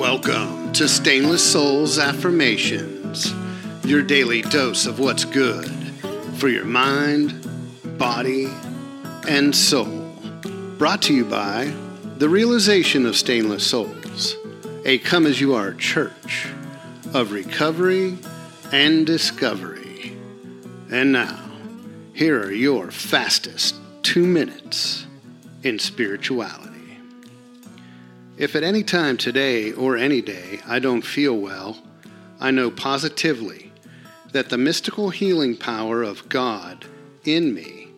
Welcome to Stainless Souls Affirmations, your daily dose of what's good for your mind, body, and soul. Brought to you by the Realization of Stainless Souls, a come as you are church of recovery and discovery. And now, here are your fastest two minutes in spirituality. If at any time today or any day I don't feel well, I know positively that the mystical healing power of God in me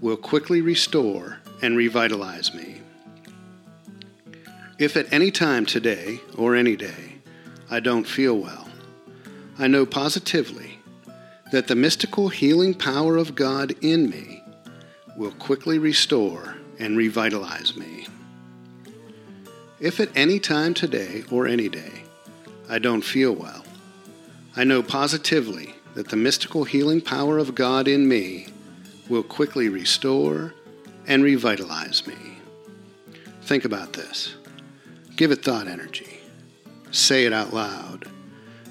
will quickly restore and revitalize me. If at any time today or any day I don't feel well, I know positively that the mystical healing power of God in me will quickly restore and revitalize me. If at any time today or any day I don't feel well, I know positively that the mystical healing power of God in me will quickly restore and revitalize me. Think about this. Give it thought energy. Say it out loud.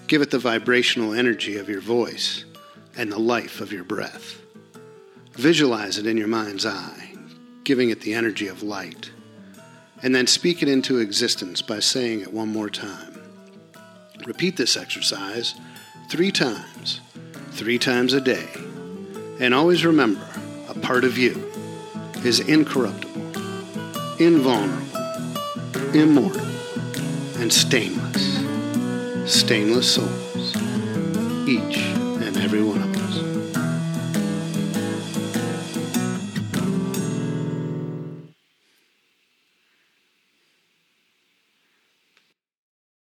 Give it the vibrational energy of your voice and the life of your breath. Visualize it in your mind's eye, giving it the energy of light and then speak it into existence by saying it one more time. Repeat this exercise three times, three times a day. And always remember a part of you is incorruptible, invulnerable, immortal, and stainless. Stainless souls, each and every one.